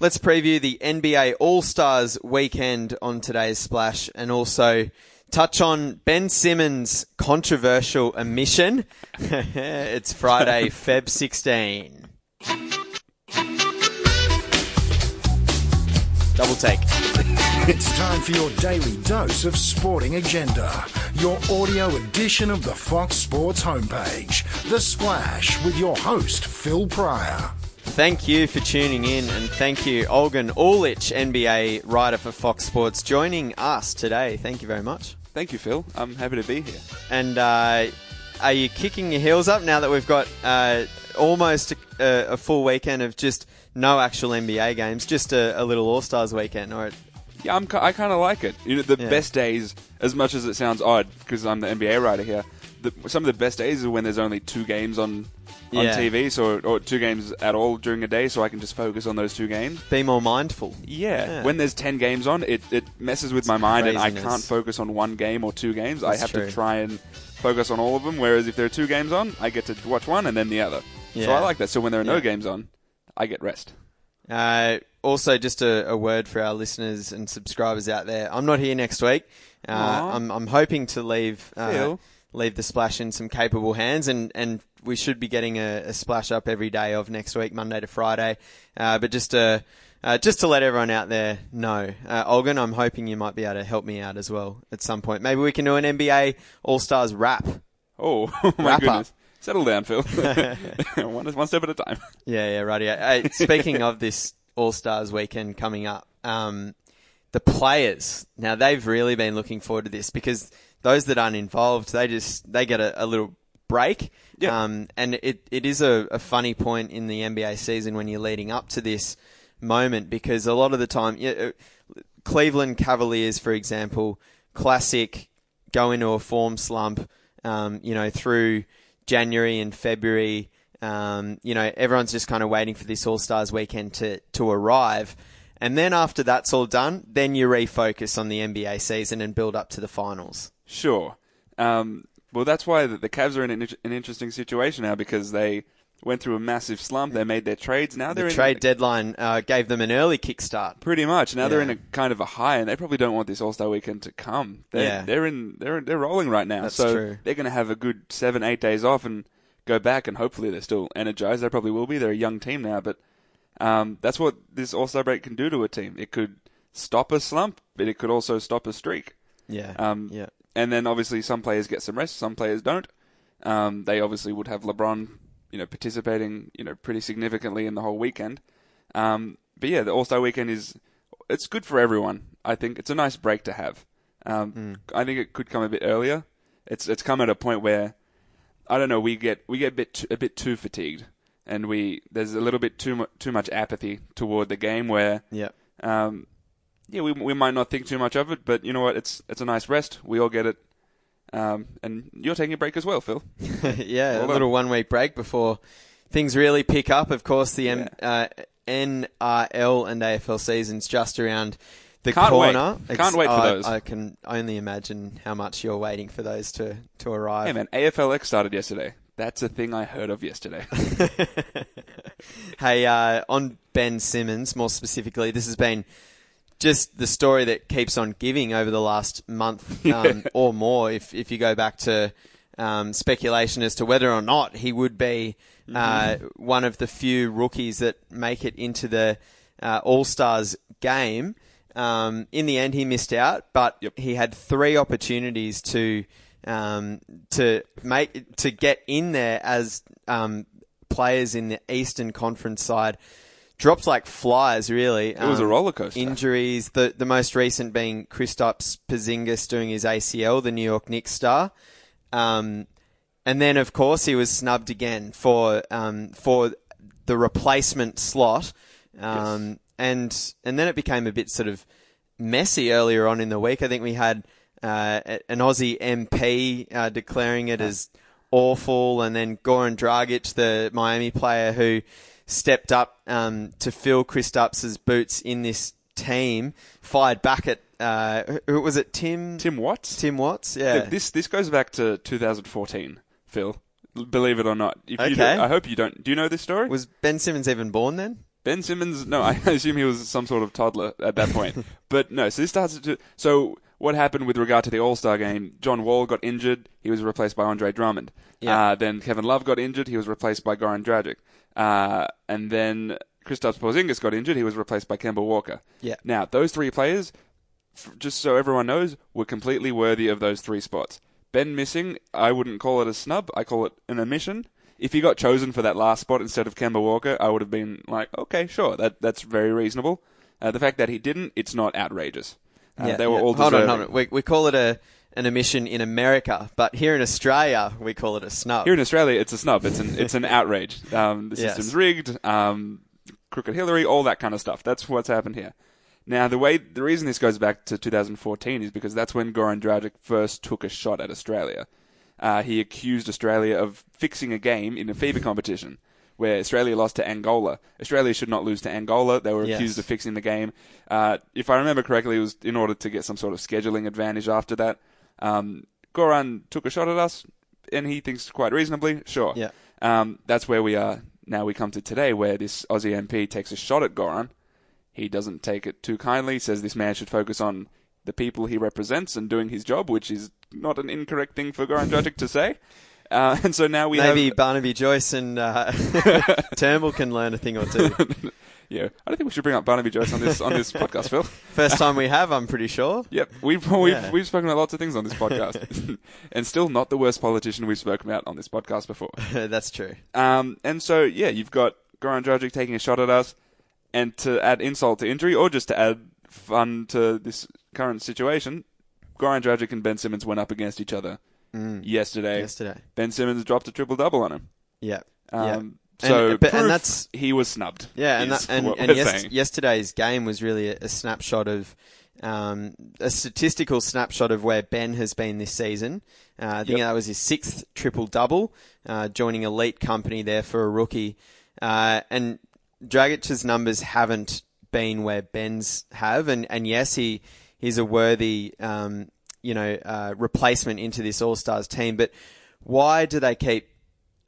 let's preview the NBA All Stars weekend on today's splash, and also touch on Ben Simmons' controversial omission. it's Friday, Feb 16. Double take. It's time for your daily dose of sporting agenda. Your audio edition of the Fox Sports homepage. The Splash with your host, Phil Prior. Thank you for tuning in, and thank you, Olgun Uluc, NBA writer for Fox Sports, joining us today. Thank you very much. Thank you, Phil. I'm happy to be here. And uh, are you kicking your heels up now that we've got uh, almost a, a, full weekend of just no actual NBA games, just a, a little All Stars weekend? Or yeah, I'm, I kind of like it. You know, the yeah. best days, as much as it sounds odd, because I'm the NBA writer here. The, some of the best days are when there's only two games on on yeah. TV, so or two games at all during a day, so I can just focus on those two games. Be more mindful. Yeah. yeah. When there's ten games on, it, it messes with it's my mind, craziness. and I can't focus on one game or two games. That's I have true. to try and focus on all of them. Whereas if there are two games on, I get to watch one and then the other. Yeah. So I like that. So when there are no games on, I get rest. Uh, also, just a, a, word for our listeners and subscribers out there. I'm not here next week. Uh, I'm, I'm hoping to leave uh, leave the splash in some capable hands, and, and we should be getting a, a splash up every day of next week, Monday to Friday. Uh, but just to uh, just to let everyone out there know, uh, Olgun, I'm hoping you might be able to help me out as well at some point. Maybe we can do an NBA All Stars wrap. Oh, my wrap goodness. Up. Settle down, Phil. one, one step at a time. Yeah, yeah, right. Yeah. speaking of this All Stars weekend coming up, um, the players now they've really been looking forward to this because those that aren't involved, they just they get a, a little break. Yeah. Um, and it, it is a, a funny point in the NBA season when you're leading up to this moment because a lot of the time, yeah, uh, Cleveland Cavaliers, for example, classic go into a form slump, um, you know, through January and February. Um, you know, everyone's just kind of waiting for this All Stars weekend to, to arrive. And then after that's all done, then you refocus on the NBA season and build up to the finals. Sure. Um, well, that's why the, the Cavs are in an, an, interesting situation now because they went through a massive slump. They made their trades. Now they're the trade a, deadline uh, gave them an early kickstart. Pretty much. Now yeah. they're in a kind of a high, and they probably don't want this All Star weekend to come. They're, yeah. they're in they're they're rolling right now. That's so true. they're going to have a good seven eight days off and go back, and hopefully they're still energized. They probably will be. They're a young team now, but um, that's what this All Star break can do to a team. It could stop a slump, but it could also stop a streak. Yeah. Um, yeah and then obviously some players get some rest, some players don't. Um, they obviously would have LeBron, you know, participating, you know, pretty significantly in the whole weekend. Um, but yeah, the All Star weekend is it's good for everyone. I think it's a nice break to have. Um, mm. I think it could come a bit earlier. It's it's come at a point where I don't know. We get we get a bit too, a bit too fatigued, and we there's a little bit too mu- too much apathy toward the game. Where yeah, um, yeah, we we might not think too much of it, but you know what? It's it's a nice rest. We all get it. Um, and you're taking a break as well, Phil. yeah, well a little one week break before things really pick up. Of course, the yeah. uh, NRL and AFL seasons just around the Can't corner. Wait. Can't wait for those. I can only imagine how much you're waiting for those to, to arrive. Hey man, AFLX started yesterday. That's a thing I heard of yesterday. hey, uh, on Ben Simmons, more specifically, this has been just the story that keeps on giving over the last month um, or more. If if you go back to um, speculation as to whether or not he would be uh, mm-hmm. one of the few rookies that make it into the uh, All Stars game. Um, in the end, he missed out, but yep. he had three opportunities to um, to make to get in there as um, players in the Eastern Conference side dropped like flies, really. It was a um, roller coaster. Injuries, the the most recent being Kristaps Porzingis doing his ACL, the New York Knicks star. Um, and then, of course, he was snubbed again for um, for the replacement slot. Um, yes. And and then it became a bit sort of messy earlier on in the week. I think we had uh, an Aussie MP uh, declaring it as awful, and then Goran Dragic, the Miami player who stepped up um, to fill Kristaps's boots in this team, fired back at uh, who was it? Tim Tim Watts. Tim Watts. Yeah. this this goes back to 2014, Phil. Believe it or not. If okay. I hope you don't. Do you know this story? Was Ben Simmons even born then? Ben Simmons, no, I assume he was some sort of toddler at that point. but no, so this starts to. So what happened with regard to the All Star game? John Wall got injured. He was replaced by Andre Drummond. Yeah. Uh, then Kevin Love got injured. He was replaced by Goran Dragic. Uh, and then Kristaps Porzingis got injured. He was replaced by Kemba Walker. Yeah. Now those three players, f- just so everyone knows, were completely worthy of those three spots. Ben missing, I wouldn't call it a snub. I call it an omission. If he got chosen for that last spot instead of Kemba Walker, I would have been like, okay, sure, that that's very reasonable. Uh, the fact that he didn't, it's not outrageous. Uh, they were yeah. all hold on, hold on. We, we call it a an omission in America, but here in Australia, we call it a snub. Here in Australia, it's a snub. It's an it's an outrage. Um, the Yes. system's rigged. Um, crooked Hillary, all that kind of stuff. That's what's happened here. Now, the way the reason this goes back to 2014 is because that's when Goran Dragic first took a shot at Australia. Uh, he accused Australia of fixing a game in a FIBA competition where Australia lost to Angola. Australia should not lose to Angola. They were Yes. accused of fixing the game. Uh, if I remember correctly, it was in order to get some sort of scheduling advantage after that. Um, Goran took a shot at us, and he thinks quite reasonably. Sure. Yeah. Um, that's where we are now. We come to today, where this Aussie MP takes a shot at Goran. He doesn't take it too kindly. Says this man should focus on the people he represents and doing his job, which is not an incorrect thing for Goran Dragic to say. Uh, and so now we Maybe have. Barnaby Joyce and uh, Turnbull can learn a thing or two. Yeah, I don't think we should bring up Barnaby Joyce on this on this podcast, Phil. First time we have, I'm pretty sure. Yep, we've we've, Yeah. we've spoken about lots of things on this podcast, and still not the worst politician we've spoken about on this podcast before. That's true. Um, and so yeah, you've got Goran Dragic taking a shot at us, and to add insult to injury, or just to add fun to this current situation, Goran Dragic and Ben Simmons went up against each other yesterday. Yesterday. Ben Simmons dropped a triple double on him. Yeah. Um, yeah. So And- but- and that's- he was snubbed. Yeah, and that, and, and yes, yesterday's game was really a, a snapshot of um, a statistical snapshot of where Ben has been this season. Uh, I think Yep. that was his sixth triple double, uh, joining elite company there for a rookie. Uh, and Dragic's numbers haven't been where Ben's have, and, and yes, he he's a worthy um, you know uh, replacement into this All Stars team. But why do they keep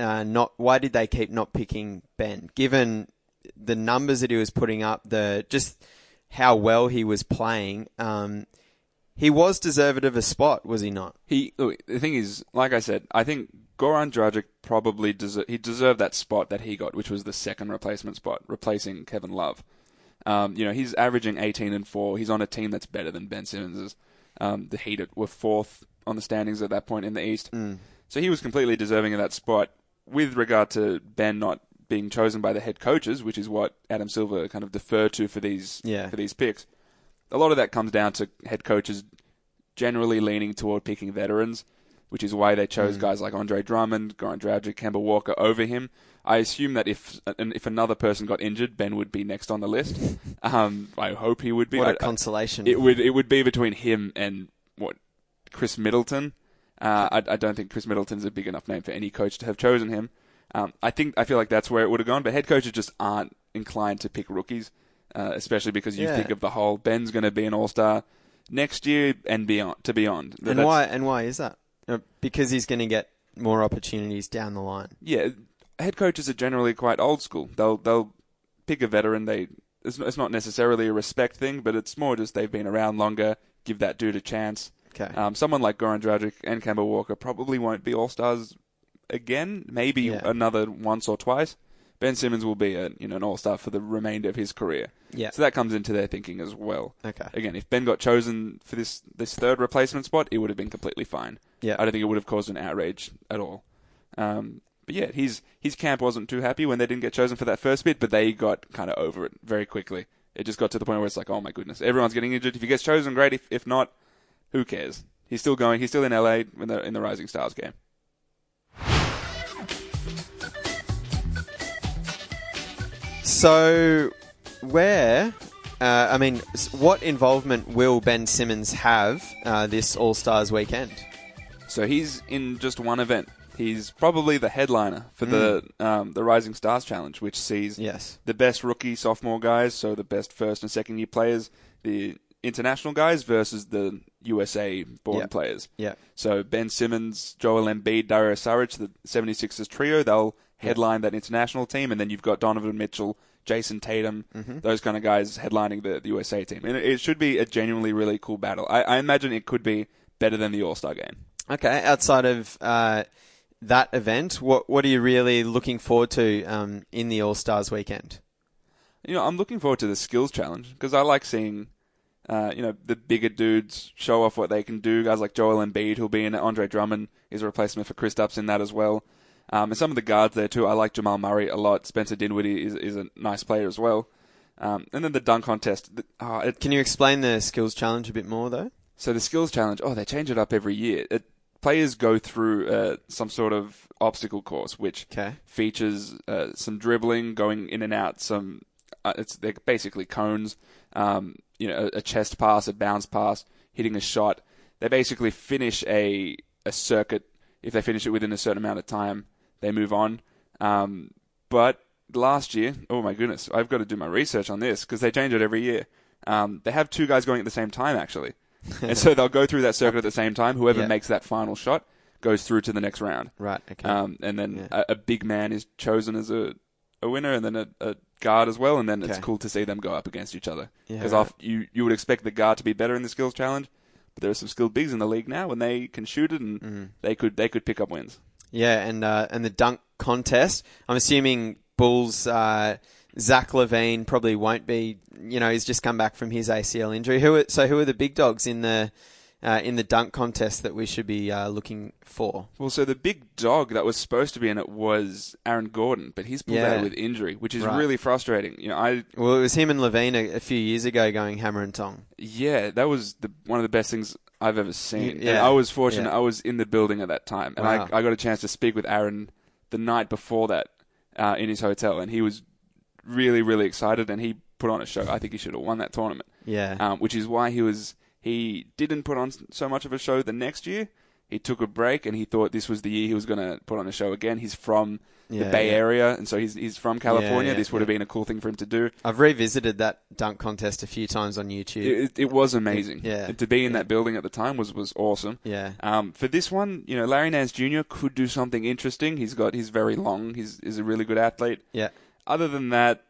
uh, not why did they keep not picking Ben? Given the numbers that he was putting up, the just how well he was playing, um, he was deserved of a spot, was he not? He look, the thing is, like I said, I think Goran Dragic probably deser- he deserved that spot that he got, which was the second replacement spot, replacing Kevin Love. Um, you know, he's averaging 18 and four. He's on a team that's better than Ben Simmons's. Um, the Heat were fourth on the standings at that point in the East, so he was completely deserving of that spot. With regard to Ben not being chosen by the head coaches, which is what Adam Silver kind of deferred to for these Yeah. for these picks, a lot of that comes down to head coaches generally leaning toward picking veterans, which is why they chose guys like Andre Drummond, Goran Dragic, Kemba Walker over him. I assume that if and if another person got injured, Ben would be next on the list. Um, I hope he would be. What I- a consolation! it would it would be between him and what Khris Middleton. Uh, I, I don't think Khris Middleton's a big enough name for any coach to have chosen him. Um, I think I feel like that's where it would have gone, but head coaches just aren't inclined to pick rookies, uh, especially because you Yeah. think of the whole Ben's going to be an All Star next year and beyond to beyond. and That's- why? And why is that? Uh, because he's going to get more opportunities down the line. Yeah, head coaches are generally quite old school. They'll they'll pick a veteran. They it's not necessarily a respect thing, but it's more just they've been around longer. Give that dude a chance. Okay. Um, someone like Goran Dragic and Kemba Walker probably won't be All Stars again. Maybe Yeah. another once or twice. Ben Simmons will be a you know an All Star for the remainder of his career. Yeah. So that comes into their thinking as well. Okay. Again, if Ben got chosen for this this third replacement spot, it would have been completely fine. Yeah. I don't think it would have caused an outrage at all. Um, but yeah, his his camp wasn't too happy when they didn't get chosen for that first bit, but they got kind of over it very quickly. It just got to the point where it's like, oh my goodness, everyone's getting injured. If he gets chosen, great. If if not, who cares? He's still going. He's still in LA in the in the Rising Stars game. So, where? Uh, I mean, what involvement will Ben Simmons have uh, this All Stars weekend? So he's in just one event. He's probably the headliner for the um, the Rising Stars Challenge, which sees Yes. the best rookie sophomore guys, so the best first and second year players, the international guys versus the USA born Yeah. players. Yeah. So Ben Simmons, Joel Embiid, Dario Saric, the 76ers trio, they'll headline that international team, and then you've got Donovan Mitchell, Jayson Tatum, Mm-hmm. those kind of guys headlining the, the USA team. And it, it should be a genuinely really cool battle. I, I imagine it could be better than the All Star game. Okay, outside of uh, that event, what what are you really looking forward to um, in the All Stars weekend? You know, I'm looking forward to the skills challenge because I like seeing, uh, you know, the bigger dudes show off what they can do. Guys like Joel Embiid, who'll be in it. Andre Drummond is a replacement for Kristaps in that as well. Um, and some of the guards there too. I like Jamal Murray a lot. Spencer Dinwiddie is, is a nice player as well. Um, and then the dunk contest. Oh, it, Can you explain the skills challenge a bit more, though? so the skills challenge. Oh, they change it up every year. It, players go through uh, some sort of obstacle course, which Okay. features uh, some dribbling, going in and out. Some uh, it's they're basically cones. Um, you know, a, a chest pass, a bounce pass, hitting a shot. They basically finish a a circuit. If they finish it within a certain amount of time, they move on. Um, but last year, oh my goodness, I've got to do my research on this because they change it every year. Um, they have two guys going at the same time actually, and so they'll go through that circuit at the same time. Whoever Yeah. makes that final shot goes through to the next round. Right. Okay. Um, and then Yeah. a, a big man is chosen as a, a winner, and then a, a guard as well. And then it's Okay. cool to see them go up against each other. Yeah, Because right. you you would expect the guard to be better in the skills challenge, but there are some skilled bigs in the league now, and they can shoot it, and Mm-hmm. they could they could pick up wins. yeah, and uh, and the dunk contest. I'm assuming Bulls. Uh, Zach LaVine probably won't be. You know, he's just come back from his ACL injury. Who? Are, so who are the big dogs in the uh, in the dunk contest that we should be uh, looking for? Well, so the big dog that was supposed to be in it was Aaron Gordon, but he's pulled Yeah. out with injury, which is Right. really frustrating. You know, I Well, it was him and LaVine a, a few years ago going hammer and tong. Yeah, that was the one of the best things I've ever seen. And Yeah, I was fortunate; yeah. I was in the building at that time, and Wow. I, I got a chance to speak with Aaron the night before that uh, in his hotel, and he was really, really excited, and he put on a show. I think he should have won that tournament, Yeah. um, which is why he was he didn't put on so much of a show the next year. He took a break, and he thought this was the year he was going to put on a show again. He's from Yeah, the Bay yeah. Area, and so he's he's from California. yeah, this would have been a cool thing for him to do. I've revisited that dunk contest a few times on YouTube. It, it was amazing. Yeah. And to be in that building at the time was, was awesome. yeah. Um, for this one, you know, Larry Nance Jr. could do something interesting. He's got he's very long. He's is a really good athlete. Yeah. Other than that,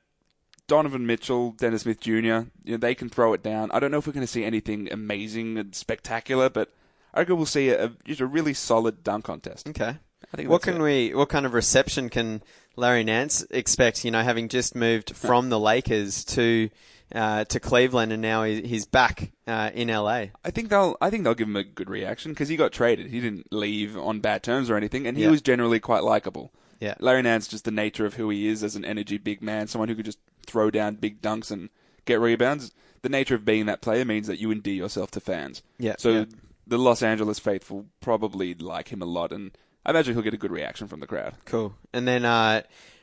Donovan Mitchell, Dennis Smith Jr. You know, they can throw it down. I don't know if we're going to see anything amazing and spectacular, but I reckon we'll see a, just a really solid dunk contest. Okay. I think What can it. we? What kind of reception can Larry Nance expect? You know, having just moved from the Lakers to uh, to Cleveland, and now he's back uh, in LA. I think they'll. I think they'll give him a good reaction because he got traded. He didn't leave on bad terms or anything, and he Yeah. was generally quite likable. Yeah. Larry Nance, just the nature of who he is as an energy big man, someone who could just throw down big dunks and get rebounds. The nature of being that player means that you endear yourself to fans. Yeah, So yeah. the Los Angeles faithful probably like him a lot, and I imagine he'll get a good reaction from the crowd. Cool. And then uh,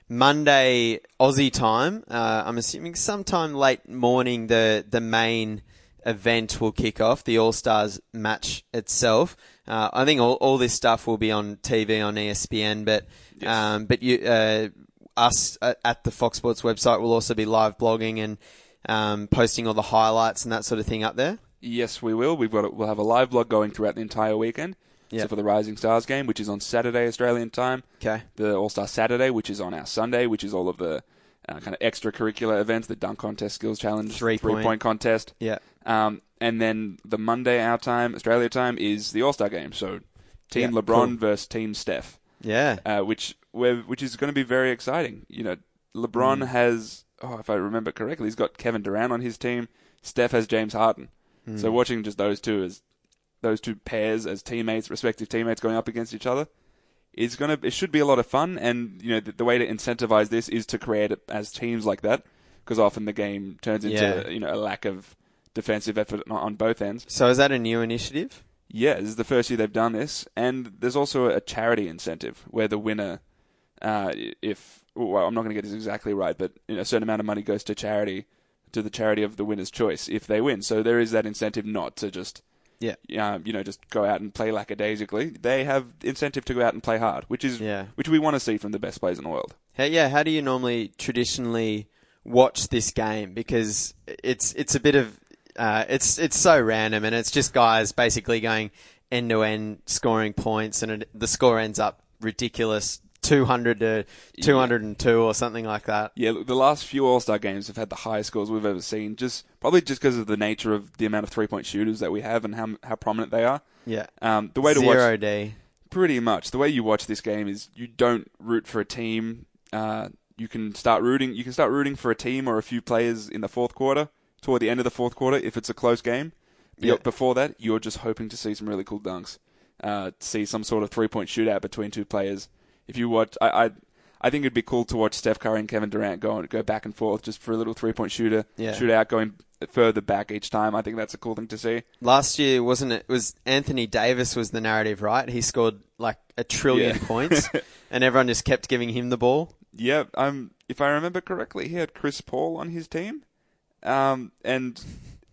Monday Aussie time. Uh, I'm assuming sometime late morning. The the main event will kick off. The All Stars match itself. Uh, I think all, all this stuff will be on TV on ESPN, but Yes. um, but you uh, us at, the Fox Sports website will also be live blogging and um, posting all the highlights and that sort of thing up there. Yes, we will. We've got a, we'll have a live blog going throughout the entire weekend. Yeah. So for the Rising Stars game, which is on Saturday Australian time, Okay. the All Star Saturday, which is on our Sunday, which is all of the uh, kind of extracurricular events, the dunk contest, skills challenge, Three-point. point contest, Yeah. um, and then the Monday our time, Australia time, is the All Star game. So Team Yeah, LeBron cool. versus Team Steph, Yeah. uh, which which is going to be very exciting. You know, LeBron Mm. has, oh, if I remember correctly, he's got Kevin Durant on his team. Steph has James Harden. Mm. So watching just those two as those two pairs as teammates, respective teammates going up against each other, is gonna it should be a lot of fun. And you know the, the way to incentivize this is to create it as teams like that, because often the game turns into Yeah. you know a lack of defensive effort on- on both ends. So is that a new initiative? Yeah, this is the first year they've done this, and there's also a charity incentive where the winner, uh, if well, I'm not going to get this exactly right, but you know, a certain amount of money goes to charity, to the charity of the winner's choice if they win. So there is that incentive not to just, Yeah. uh, you know, just go out and play lackadaisically. They have incentive to go out and play hard, which is Yeah. which we want to see from the best players in the world. Hey, yeah, how do you normally traditionally watch this game? Because it's it's a bit of uh, it's it's so random, and it's just guys basically going end to end scoring points, and it, the score ends up ridiculous 200 to 202 or something like that. Yeah, look, the last few All Star games have had the highest scores we've ever seen. Just probably just because of the nature of the amount of three point shooters that we have and how how prominent they are. Yeah. Um, the way to Zero watch D. pretty much the way you watch this game is you don't root for a team. Uh, you can start rooting. You can start rooting for a team or a few players in the fourth quarter, toward the end of the fourth quarter, if it's a close game. Yeah. Before that, you're just hoping to see some really cool dunks, uh, see some sort of three point shootout between two players. If you watch, I, I, I think it'd be cool to watch Steph Curry and Kevin Durant go go back and forth just for a little three point shooter Yeah. shootout, going further back each time. I think that's a cool thing to see. Last year, wasn't it? Was Anthony Davis was the narrative, right? He scored like a trillion Yeah. points, and everyone just kept giving him the ball. Yeah, um, if I remember correctly, he had Chris Paul on his team, um, and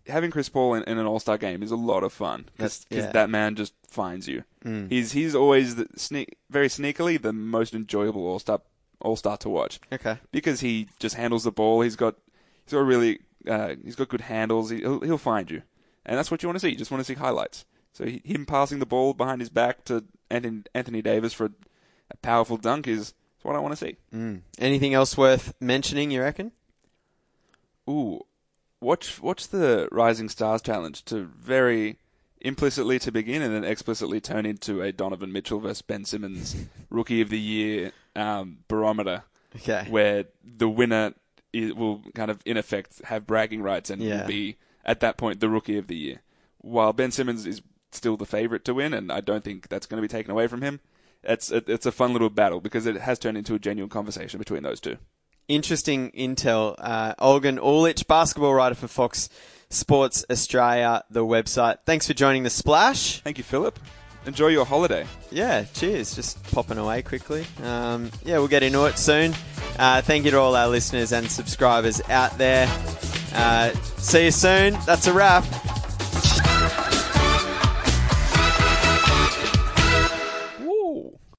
having Chris Paul in, in an All Star game is a lot of fun because yeah. that man just finds you. Mm. He's he's always the, sneak, very sneakily the most enjoyable All Star All Star to watch Okay. because he just handles the ball. He's got he's got really uh, he's got good handles. He, he'll he'll find you, and that's what you want to see. You just want to see highlights. So he, him passing the ball behind his back to Anthony, Anthony Davis for a, a powerful dunk is, is what I want to see. Mm. Anything else worth mentioning? You reckon? Ooh, watch watch the Rising Stars challenge to very implicitly to begin and then explicitly turn into a Donovan Mitchell versus Ben Simmons Rookie of the Year um, barometer, Okay. where the winner i will kind of in effect have bragging rights and Yeah. will be at that point the Rookie of the Year, while Ben Simmons is still the favorite to win, and I don't think that's going to be taken away from him. It's it's a fun little battle because it has turned into a genuine conversation between those two. Interesting intel. Uh, Olgun Uluc, basketball writer for Fox Sports Australia, the website. Thanks for joining the Splash. Thank you, Philip. Enjoy your holiday. Yeah, cheers. Just popping away quickly. Um, yeah, we'll get into it soon. Uh, thank you to all our listeners and subscribers out there. Uh, see you soon. That's a wrap.